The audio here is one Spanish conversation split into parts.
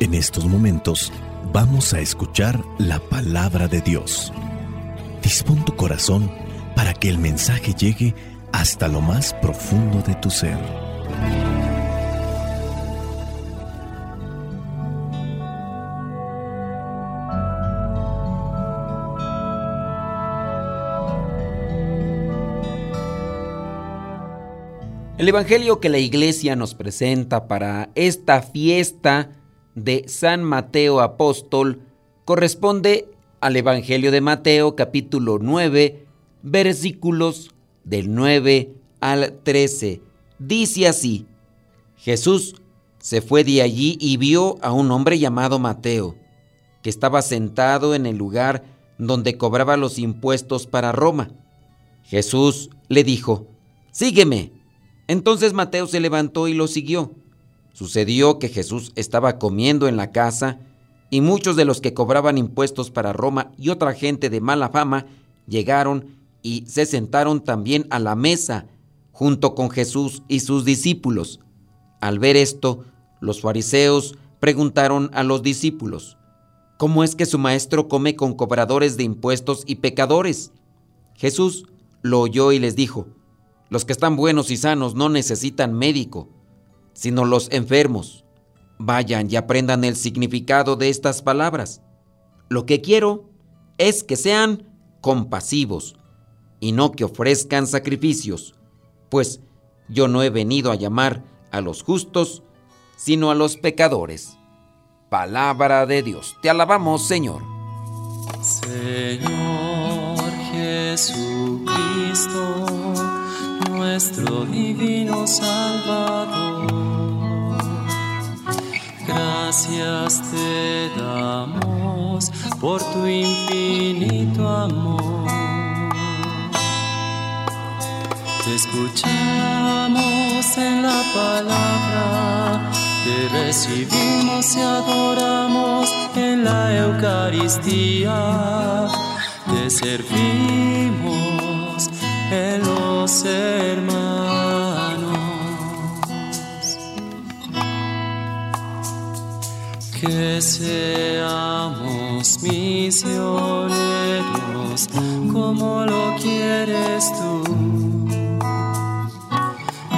En estos momentos vamos a escuchar la palabra de Dios. Dispón tu corazón para que el mensaje llegue hasta lo más profundo de tu ser. El Evangelio que la iglesia nos presenta para esta fiesta de San Mateo Apóstol corresponde al Evangelio de Mateo capítulo 9 versículos del 9 al 13. Dice así, Jesús se fue de allí y vio a un hombre llamado Mateo, que estaba sentado en el lugar donde cobraba los impuestos para Roma. Jesús le dijo, Sígueme. Entonces Mateo se levantó y lo siguió. Sucedió que Jesús estaba comiendo en la casa y muchos de los que cobraban impuestos para Roma y otra gente de mala fama llegaron y se sentaron también a la mesa junto con Jesús y sus discípulos. Al ver esto, los fariseos preguntaron a los discípulos, ¿cómo es que su maestro come con cobradores de impuestos y pecadores? Jesús lo oyó y les dijo, los que están buenos y sanos no necesitan médico, sino los enfermos. Vayan y aprendan el significado de estas palabras. Lo que quiero es que sean compasivos y no que ofrezcan sacrificios, pues yo no he venido a llamar a los justos, sino a los pecadores. Palabra de Dios. Te alabamos, Señor. Señor Jesucristo nuestro divino Salvador. Gracias te damos por tu infinito amor. Te escuchamos en la palabra, te recibimos y adoramos en la Eucaristía, te servimos en hermanos. Que seamos misioneros como lo quieres tú,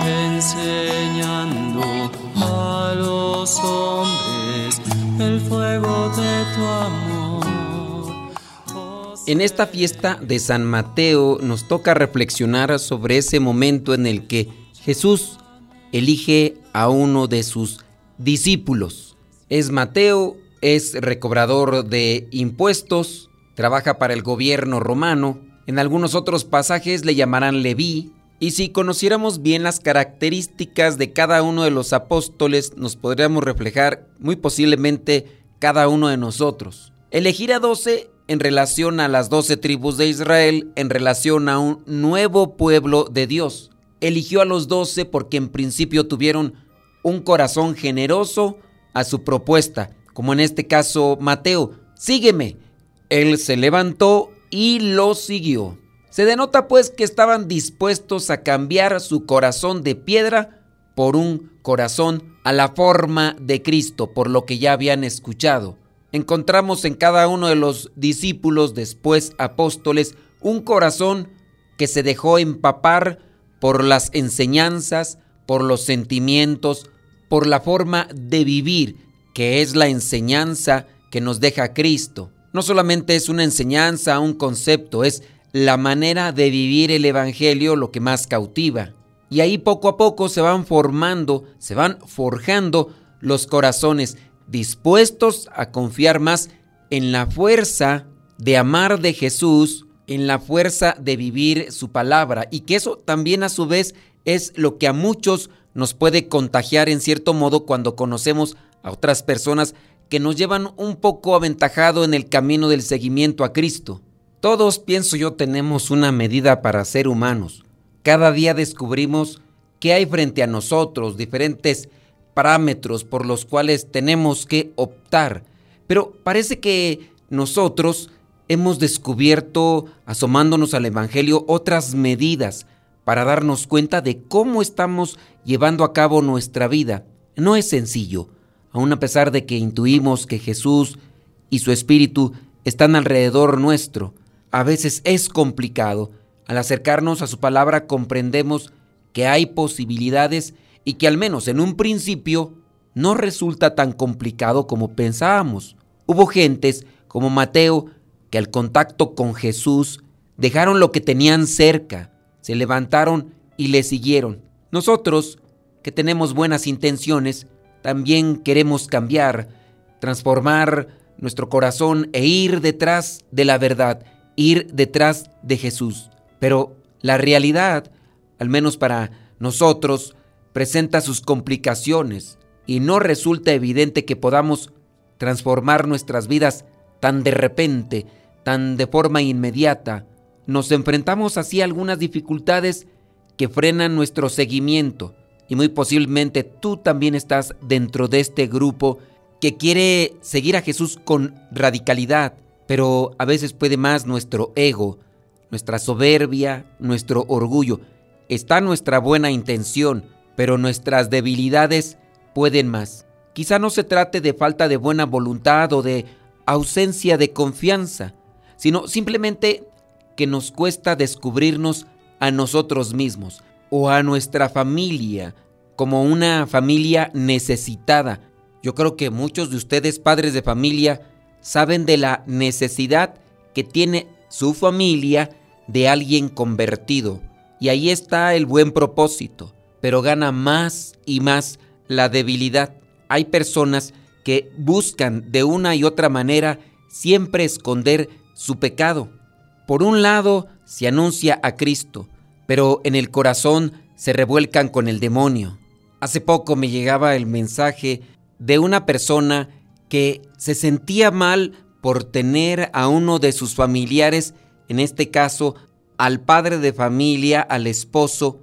enseñando a los hombres el fuego de tu amor. En esta fiesta de San Mateo nos toca reflexionar sobre ese momento en el que Jesús elige a uno de sus discípulos. Es Mateo, es recobrador de impuestos, trabaja para el gobierno romano, en algunos otros pasajes le llamarán Leví, y si conociéramos bien las características de cada uno de los apóstoles, nos podríamos reflejar muy posiblemente cada uno de nosotros. Elegir a doce en relación a las doce tribus de Israel, en relación a un nuevo pueblo de Dios. Eligió a los doce porque en principio tuvieron un corazón generoso a su propuesta, como en este caso Mateo, sígueme. Él se levantó y lo siguió. Se denota pues que estaban dispuestos a cambiar su corazón de piedra por un corazón a la forma de Cristo, por lo que ya habían escuchado encontramos en cada uno de los discípulos, después apóstoles, un corazón que se dejó empapar por las enseñanzas, por los sentimientos, por la forma de vivir, que es la enseñanza que nos deja Cristo. No solamente es una enseñanza, un concepto, es la manera de vivir el Evangelio lo que más cautiva. Y ahí poco a poco se van formando, se van forjando los corazones dispuestos a confiar más en la fuerza de amar de Jesús, en la fuerza de vivir su palabra y que eso también a su vez es lo que a muchos nos puede contagiar en cierto modo cuando conocemos a otras personas que nos llevan un poco aventajado en el camino del seguimiento a Cristo. Todos, pienso yo, tenemos una medida para ser humanos. Cada día descubrimos que hay frente a nosotros diferentes parámetros por los cuales tenemos que optar. Pero parece que nosotros hemos descubierto, asomándonos al Evangelio, otras medidas para darnos cuenta de cómo estamos llevando a cabo nuestra vida. No es sencillo. aun a pesar de que intuimos que Jesús y su Espíritu están alrededor nuestro, a veces es complicado. Al acercarnos a su palabra comprendemos que hay posibilidades y que al menos en un principio no resulta tan complicado como pensábamos. Hubo gentes como Mateo que al contacto con Jesús dejaron lo que tenían cerca, se levantaron y le siguieron. Nosotros, que tenemos buenas intenciones, también queremos cambiar, transformar nuestro corazón e ir detrás de la verdad, ir detrás de Jesús. Pero la realidad, al menos para nosotros, presenta sus complicaciones y no resulta evidente que podamos transformar nuestras vidas tan de repente, tan de forma inmediata. Nos enfrentamos así a algunas dificultades que frenan nuestro seguimiento y muy posiblemente tú también estás dentro de este grupo que quiere seguir a Jesús con radicalidad, pero a veces puede más nuestro ego, nuestra soberbia, nuestro orgullo. Está nuestra buena intención, pero nuestras debilidades pueden más. Quizá no se trate de falta de buena voluntad o de ausencia de confianza, sino simplemente que nos cuesta descubrirnos a nosotros mismos o a nuestra familia como una familia necesitada. Yo creo que muchos de ustedes, padres de familia, saben de la necesidad que tiene su familia de alguien convertido. Y ahí está el buen propósito, pero gana más y más la debilidad. Hay personas que buscan de una y otra manera siempre esconder su pecado. Por un lado, se anuncia a Cristo, pero en el corazón se revuelcan con el demonio. Hace poco me llegaba el mensaje de una persona que se sentía mal por tener a uno de sus familiares, en este caso al padre de familia, al esposo,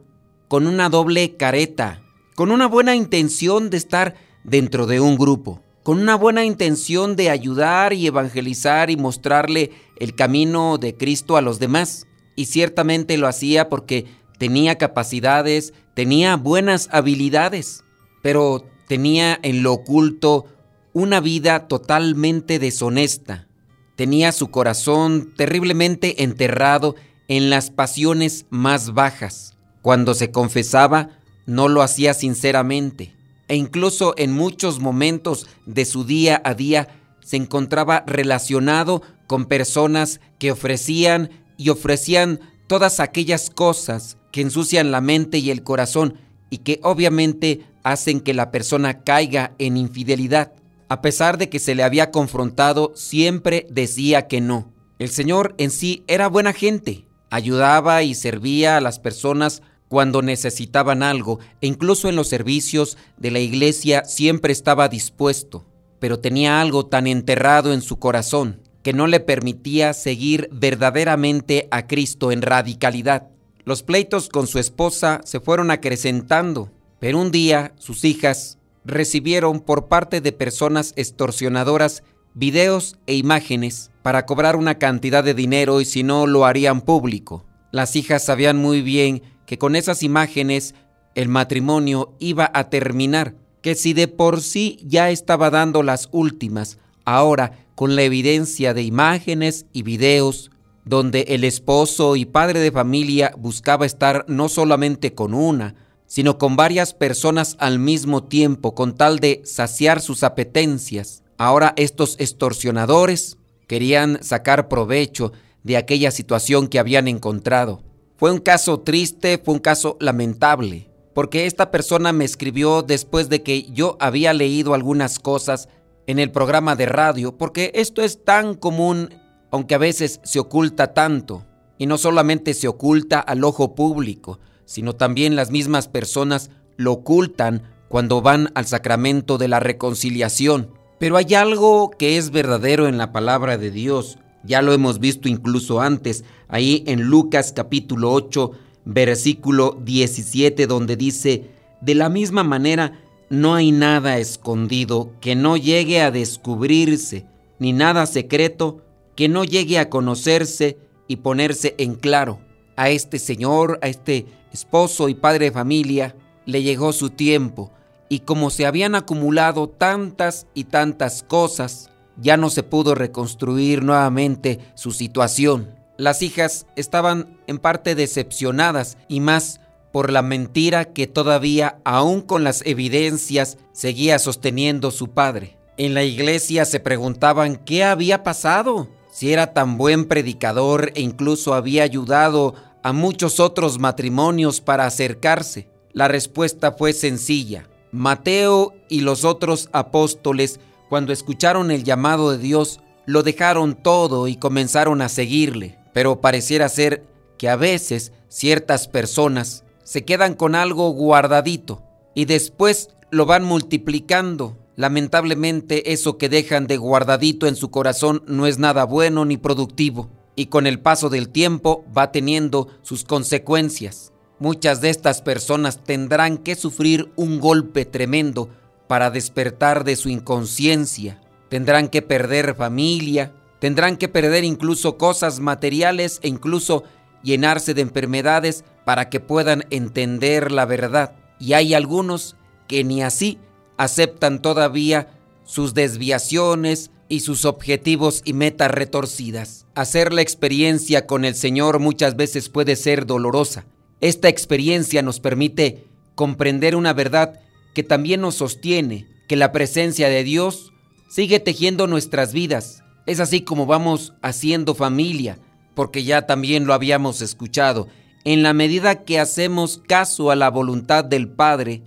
con una doble careta con una buena intención de estar dentro de un grupo, con una buena intención de ayudar y evangelizar y mostrarle el camino de Cristo a los demás. Y ciertamente lo hacía porque tenía capacidades, tenía buenas habilidades, pero tenía en lo oculto una vida totalmente deshonesta. Tenía su corazón terriblemente enterrado en las pasiones más bajas. Cuando se confesaba, no lo hacía sinceramente e incluso en muchos momentos de su día a día se encontraba relacionado con personas que ofrecían y ofrecían todas aquellas cosas que ensucian la mente y el corazón y que obviamente hacen que la persona caiga en infidelidad. A pesar de que se le había confrontado, siempre decía que no. El Señor en sí era buena gente, ayudaba y servía a las personas cuando necesitaban algo e incluso en los servicios de la iglesia siempre estaba dispuesto, pero tenía algo tan enterrado en su corazón que no le permitía seguir verdaderamente a Cristo en radicalidad. Los pleitos con su esposa se fueron acrecentando, pero un día sus hijas recibieron por parte de personas extorsionadoras videos e imágenes para cobrar una cantidad de dinero y si no lo harían público. Las hijas sabían muy bien que con esas imágenes el matrimonio iba a terminar, que si de por sí ya estaba dando las últimas, ahora con la evidencia de imágenes y videos, donde el esposo y padre de familia buscaba estar no solamente con una, sino con varias personas al mismo tiempo con tal de saciar sus apetencias. Ahora estos extorsionadores querían sacar provecho de aquella situación que habían encontrado. Fue un caso triste, fue un caso lamentable, porque esta persona me escribió después de que yo había leído algunas cosas en el programa de radio, porque esto es tan común, aunque a veces se oculta tanto, y no solamente se oculta al ojo público, sino también las mismas personas lo ocultan cuando van al sacramento de la reconciliación. Pero hay algo que es verdadero en la palabra de Dios, ya lo hemos visto incluso antes, ahí en Lucas capítulo 8, versículo 17, donde dice, de la misma manera, no hay nada escondido que no llegue a descubrirse, ni nada secreto que no llegue a conocerse y ponerse en claro. A este señor, a este esposo y padre de familia, le llegó su tiempo y como se habían acumulado tantas y tantas cosas, ya no se pudo reconstruir nuevamente su situación. Las hijas estaban en parte decepcionadas y más por la mentira que todavía, aún con las evidencias, seguía sosteniendo su padre. En la iglesia se preguntaban qué había pasado, si era tan buen predicador e incluso había ayudado a muchos otros matrimonios para acercarse. La respuesta fue sencilla. Mateo y los otros apóstoles, cuando escucharon el llamado de Dios, lo dejaron todo y comenzaron a seguirle. Pero pareciera ser que a veces ciertas personas se quedan con algo guardadito y después lo van multiplicando. Lamentablemente eso que dejan de guardadito en su corazón no es nada bueno ni productivo y con el paso del tiempo va teniendo sus consecuencias. Muchas de estas personas tendrán que sufrir un golpe tremendo para despertar de su inconsciencia. Tendrán que perder familia, tendrán que perder incluso cosas materiales e incluso llenarse de enfermedades para que puedan entender la verdad. Y hay algunos que ni así aceptan todavía sus desviaciones y sus objetivos y metas retorcidas. Hacer la experiencia con el Señor muchas veces puede ser dolorosa. Esta experiencia nos permite comprender una verdad que también nos sostiene, que la presencia de Dios sigue tejiendo nuestras vidas. Es así como vamos haciendo familia, porque ya también lo habíamos escuchado. En la medida que hacemos caso a la voluntad del Padre,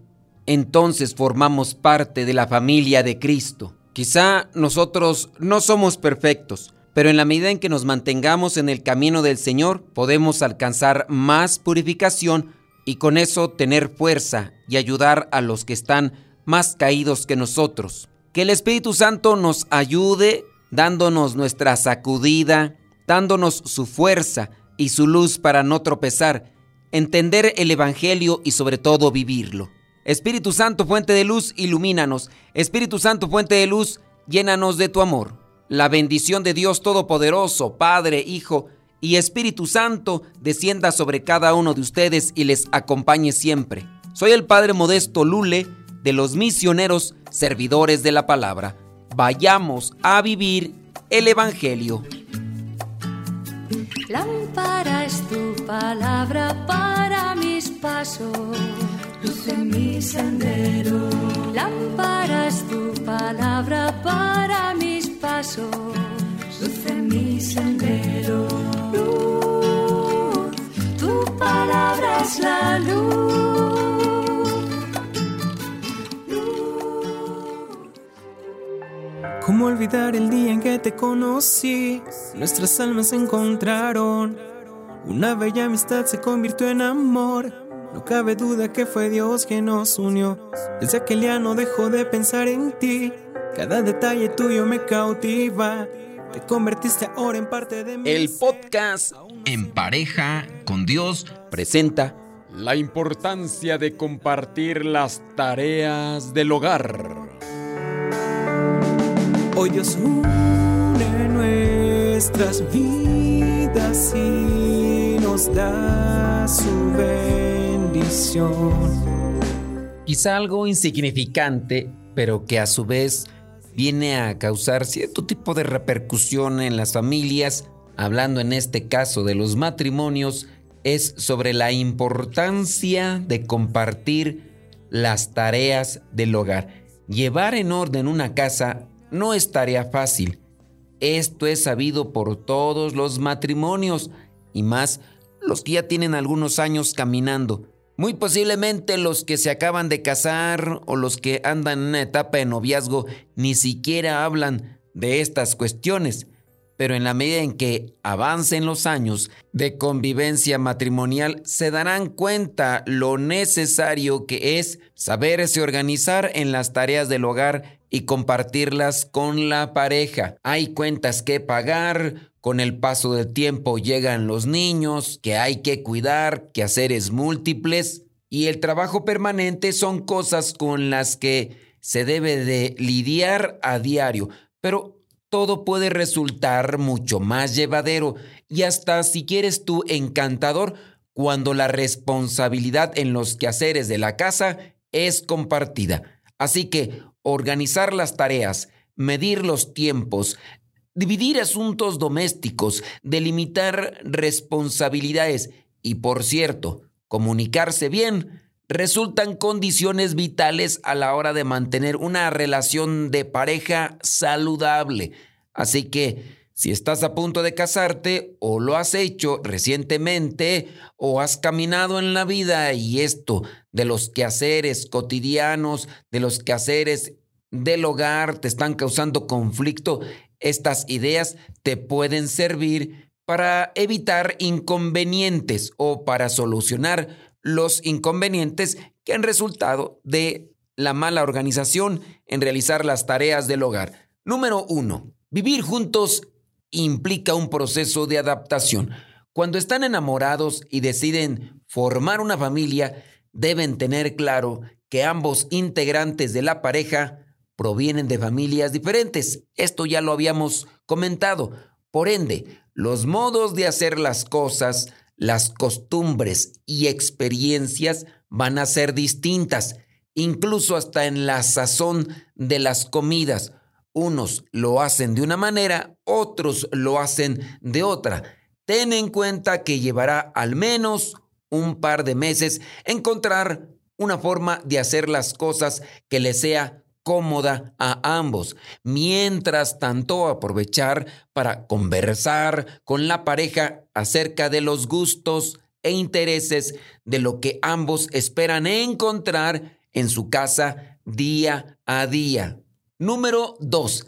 entonces formamos parte de la familia de Cristo. Quizá nosotros no somos perfectos, pero en la medida en que nos mantengamos en el camino del Señor, podemos alcanzar más purificación y con eso tener fuerza y ayudar a los que están más caídos que nosotros. Que el Espíritu Santo nos ayude dándonos nuestra sacudida, dándonos su fuerza y su luz para no tropezar, entender el Evangelio y sobre todo vivirlo. Espíritu Santo, fuente de luz, ilumínanos. Espíritu Santo, fuente de luz, llénanos de tu amor. La bendición de Dios Todopoderoso, Padre, Hijo y Espíritu Santo, descienda sobre cada uno de ustedes y les acompañe siempre. Soy el Padre Modesto Lule, de los misioneros servidores de la palabra. Vayamos a vivir el Evangelio. Lámpara es tu palabra para mis pasos, luz en mi sendero. Lámpara es tu palabra para mis pasos, luz en mi sendero. La. ¿Cómo olvidar el día en que te conocí? Nuestras almas se encontraron. Una bella amistad se convirtió en amor. No cabe duda que fue Dios quien nos unió. Desde aquel día no dejo de pensar en ti. Cada detalle tuyo me cautiva. Te convertiste ahora en parte de mí. El podcast En pareja con Dios presenta La importancia de compartir las tareas del hogar. Hoy Dios une nuestras vidas y nos da su bendición. quizá algo insignificante, pero que a su vez viene a causar cierto tipo de repercusión en las familias, hablando en este caso de los matrimonios, es sobre la importancia de compartir las tareas del hogar. Llevar en orden una casa no es tarea fácil. Esto es sabido por todos los matrimonios y más los que ya tienen algunos años caminando. Muy posiblemente los que se acaban de casar o los que andan en una etapa de noviazgo ni siquiera hablan de estas cuestiones. Pero en la medida en que avancen los años de convivencia matrimonial, se darán cuenta lo necesario que es saberse organizar en las tareas del hogar y compartirlas con la pareja. Hay cuentas que pagar, con el paso del tiempo llegan los niños, que hay que cuidar, que haceres múltiples, y el trabajo permanente son cosas con las que se debe de lidiar a diario. Pero todo puede resultar mucho más llevadero y hasta si quieres tú encantador cuando la responsabilidad en los quehaceres de la casa es compartida. Así que organizar las tareas, medir los tiempos, dividir asuntos domésticos, delimitar responsabilidades y, por cierto, comunicarse bien, resultan condiciones vitales a la hora de mantener una relación de pareja saludable. Así que, si estás a punto de casarte o lo has hecho recientemente o has caminado en la vida y esto de los quehaceres cotidianos, de los quehaceres del hogar te están causando conflicto, estas ideas te pueden servir para evitar inconvenientes o para solucionar los inconvenientes que han resultado de la mala organización en realizar las tareas del hogar. Número uno, vivir juntos implica un proceso de adaptación. Cuando están enamorados y deciden formar una familia, deben tener claro que ambos integrantes de la pareja provienen de familias diferentes. Esto ya lo habíamos comentado. Por ende, los modos de hacer las cosas, las costumbres y experiencias van a ser distintas, incluso hasta en la sazón de las comidas. Unos lo hacen de una manera, otros lo hacen de otra. Ten en cuenta que llevará al menos un par de meses encontrar una forma de hacer las cosas que le sea cómoda a ambos. Mientras tanto, aprovechar para conversar con la pareja acerca de los gustos e intereses de lo que ambos esperan encontrar en su casa día a día. Número dos,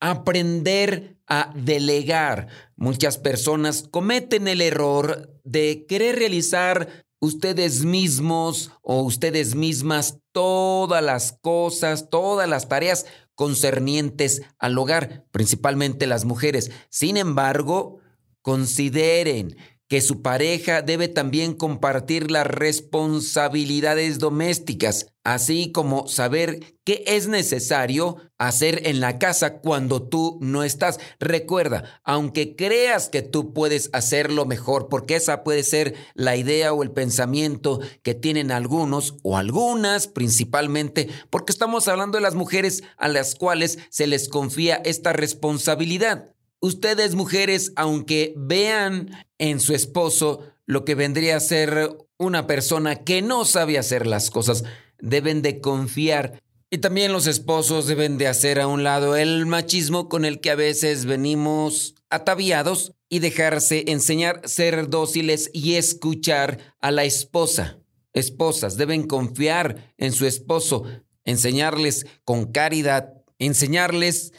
aprender a delegar. Muchas personas cometen el error de querer realizar ustedes mismos o ustedes mismas todas las cosas, todas las tareas concernientes al hogar, principalmente las mujeres. Sin embargo, consideren que su pareja debe también compartir las responsabilidades domésticas, así como saber qué es necesario hacer en la casa cuando tú no estás. Recuerda, aunque creas que tú puedes hacerlo mejor, porque esa puede ser la idea o el pensamiento que tienen algunos o algunas principalmente, porque estamos hablando de las mujeres a las cuales se les confía esta responsabilidad. Ustedes mujeres, aunque vean en su esposo lo que vendría a ser una persona que no sabe hacer las cosas, deben de confiar. Y también los esposos deben de hacer a un lado el machismo con el que a veces venimos ataviados y dejarse enseñar, ser dóciles y escuchar a la esposa. Esposas deben confiar en su esposo, enseñarles con caridad, enseñarles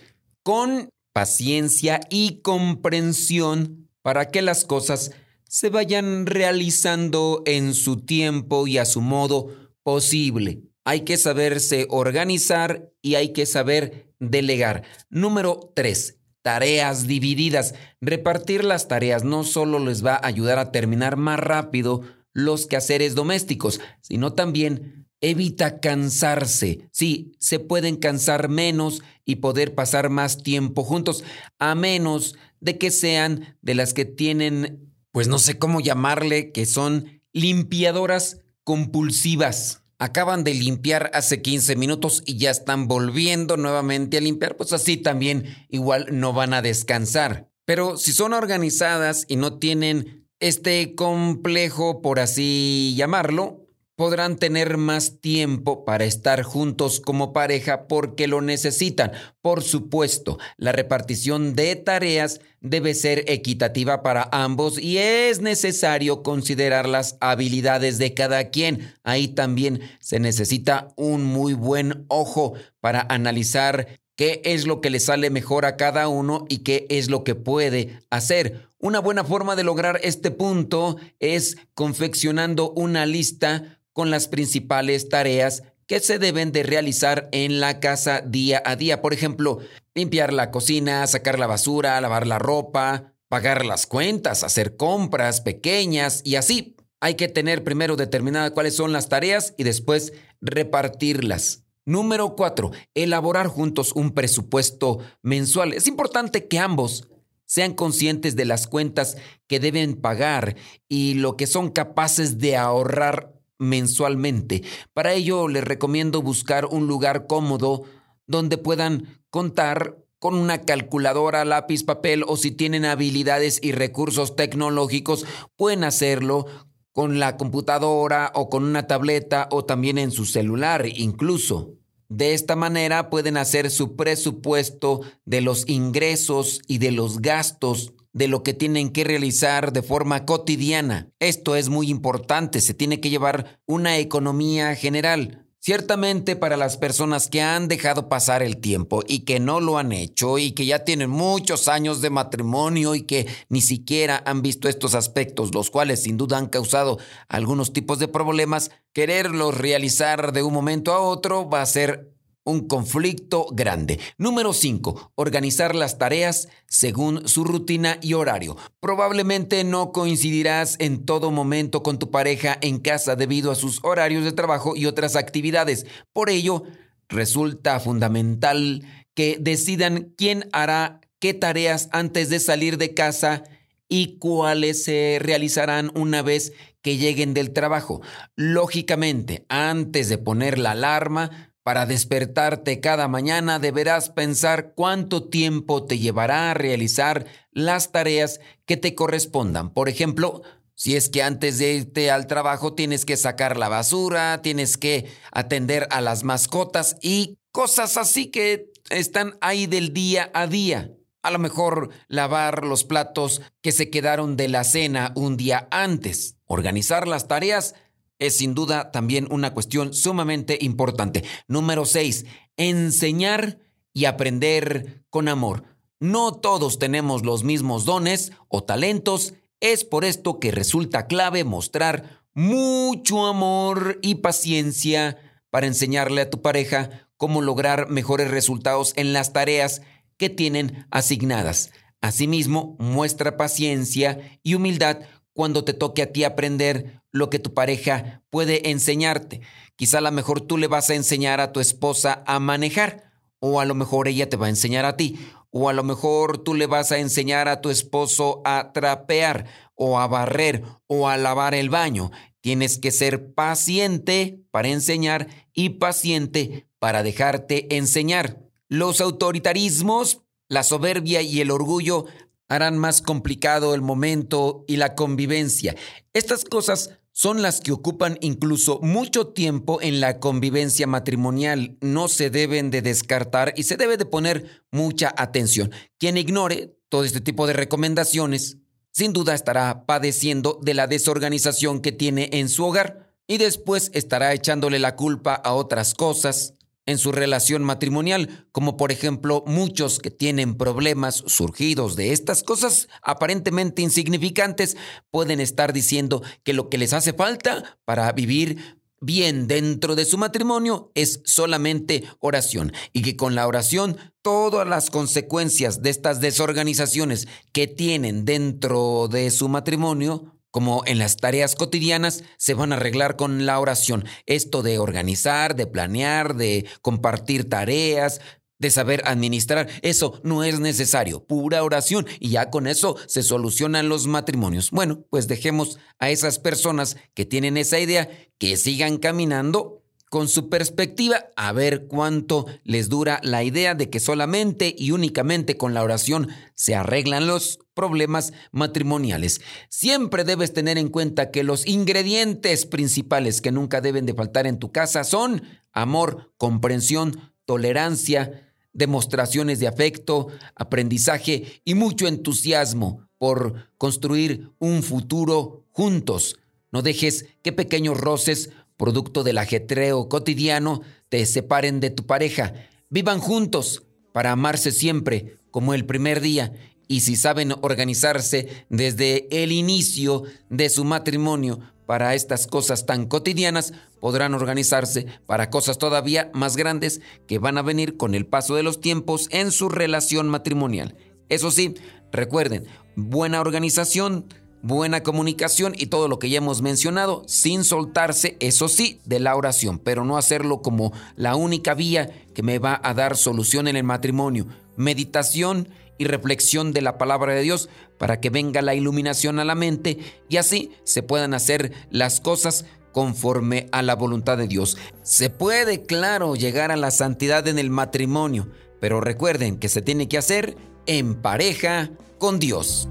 con paciencia y comprensión para que las cosas se vayan realizando en su tiempo y a su modo posible. Hay que saberse organizar y hay que saber delegar. Número 3. Tareas divididas. Repartir las tareas no solo les va a ayudar a terminar más rápido los quehaceres domésticos, sino también Evita cansarse. Sí, se pueden cansar menos y poder pasar más tiempo juntos, a menos de que sean de las que tienen, pues no sé cómo llamarle, que son limpiadoras compulsivas. Acaban de limpiar hace 15 minutos y ya están volviendo nuevamente a limpiar, pues así también igual no van a descansar. Pero si son organizadas y no tienen este complejo, por así llamarlo, podrán tener más tiempo para estar juntos como pareja porque lo necesitan. Por supuesto, la repartición de tareas debe ser equitativa para ambos y es necesario considerar las habilidades de cada quien. Ahí también se necesita un muy buen ojo para analizar qué es lo que le sale mejor a cada uno y qué es lo que puede hacer. Una buena forma de lograr este punto es confeccionando una lista con las principales tareas que se deben de realizar en la casa día a día. Por ejemplo, limpiar la cocina, sacar la basura, lavar la ropa, pagar las cuentas, hacer compras pequeñas y así. Hay que tener primero determinadas cuáles son las tareas y después repartirlas. Número cuatro, elaborar juntos un presupuesto mensual. Es importante que ambos sean conscientes de las cuentas que deben pagar y lo que son capaces de ahorrar mensualmente. Para ello les recomiendo buscar un lugar cómodo donde puedan contar con una calculadora, lápiz, papel o si tienen habilidades y recursos tecnológicos, pueden hacerlo con la computadora o con una tableta o también en su celular incluso. De esta manera pueden hacer su presupuesto de los ingresos y de los gastos de lo que tienen que realizar de forma cotidiana. Esto es muy importante, se tiene que llevar una economía general. Ciertamente para las personas que han dejado pasar el tiempo y que no lo han hecho y que ya tienen muchos años de matrimonio y que ni siquiera han visto estos aspectos, los cuales sin duda han causado algunos tipos de problemas, quererlos realizar de un momento a otro va a ser un conflicto grande. Número 5. Organizar las tareas según su rutina y horario. Probablemente no coincidirás en todo momento con tu pareja en casa debido a sus horarios de trabajo y otras actividades. Por ello, resulta fundamental que decidan quién hará qué tareas antes de salir de casa y cuáles se realizarán una vez que lleguen del trabajo. Lógicamente, antes de poner la alarma, para despertarte cada mañana deberás pensar cuánto tiempo te llevará a realizar las tareas que te correspondan. Por ejemplo, si es que antes de irte al trabajo tienes que sacar la basura, tienes que atender a las mascotas y cosas así que están ahí del día a día. A lo mejor lavar los platos que se quedaron de la cena un día antes. Organizar las tareas es sin duda también una cuestión sumamente importante. Número 6. Enseñar y aprender con amor. No todos tenemos los mismos dones o talentos. Es por esto que resulta clave mostrar mucho amor y paciencia para enseñarle a tu pareja cómo lograr mejores resultados en las tareas que tienen asignadas. Asimismo, muestra paciencia y humildad cuando te toque a ti aprender lo que tu pareja puede enseñarte. Quizá a lo mejor tú le vas a enseñar a tu esposa a manejar, o a lo mejor ella te va a enseñar a ti, o a lo mejor tú le vas a enseñar a tu esposo a trapear, o a barrer, o a lavar el baño. Tienes que ser paciente para enseñar y paciente para dejarte enseñar. Los autoritarismos, la soberbia y el orgullo harán más complicado el momento y la convivencia. Estas cosas son las que ocupan incluso mucho tiempo en la convivencia matrimonial. No se deben de descartar y se debe de poner mucha atención. Quien ignore todo este tipo de recomendaciones, sin duda estará padeciendo de la desorganización que tiene en su hogar y después estará echándole la culpa a otras cosas, en su relación matrimonial, como por ejemplo muchos que tienen problemas surgidos de estas cosas aparentemente insignificantes pueden estar diciendo que lo que les hace falta para vivir bien dentro de su matrimonio es solamente oración y que con la oración todas las consecuencias de estas desorganizaciones que tienen dentro de su matrimonio como en las tareas cotidianas, se van a arreglar con la oración. Esto de organizar, de planear, de compartir tareas, de saber administrar, eso no es necesario, pura oración y ya con eso se solucionan los matrimonios. Bueno, pues dejemos a esas personas que tienen esa idea que sigan caminando con su perspectiva a ver cuánto les dura la idea de que solamente y únicamente con la oración se arreglan los problemas matrimoniales. Siempre debes tener en cuenta que los ingredientes principales que nunca deben de faltar en tu casa son amor, comprensión, tolerancia, demostraciones de afecto, aprendizaje y mucho entusiasmo por construir un futuro juntos. No dejes que pequeños roces producto del ajetreo cotidiano, te separen de tu pareja. Vivan juntos para amarse siempre como el primer día y si saben organizarse desde el inicio de su matrimonio para estas cosas tan cotidianas, podrán organizarse para cosas todavía más grandes que van a venir con el paso de los tiempos en su relación matrimonial. Eso sí, recuerden, buena organización buena comunicación y todo lo que ya hemos mencionado, sin soltarse, eso sí, de la oración, pero no hacerlo como la única vía que me va a dar solución en el matrimonio. Meditación y reflexión de la palabra de Dios para que venga la iluminación a la mente y así se puedan hacer las cosas conforme a la voluntad de Dios. Se puede, claro, llegar a la santidad en el matrimonio, pero recuerden que se tiene que hacer en pareja con Dios.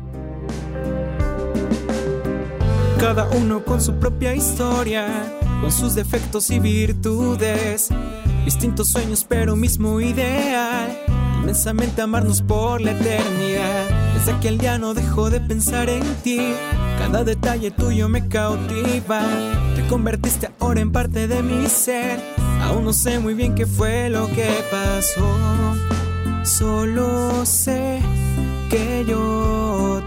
Cada uno con su propia historia, con sus defectos y virtudes, distintos sueños pero mismo ideal, inmensamente amarnos por la eternidad. Desde aquel día no dejo de pensar en ti, cada detalle tuyo me cautiva, te convertiste ahora en parte de mi ser, aún no sé muy bien qué fue lo que pasó, solo sé que yo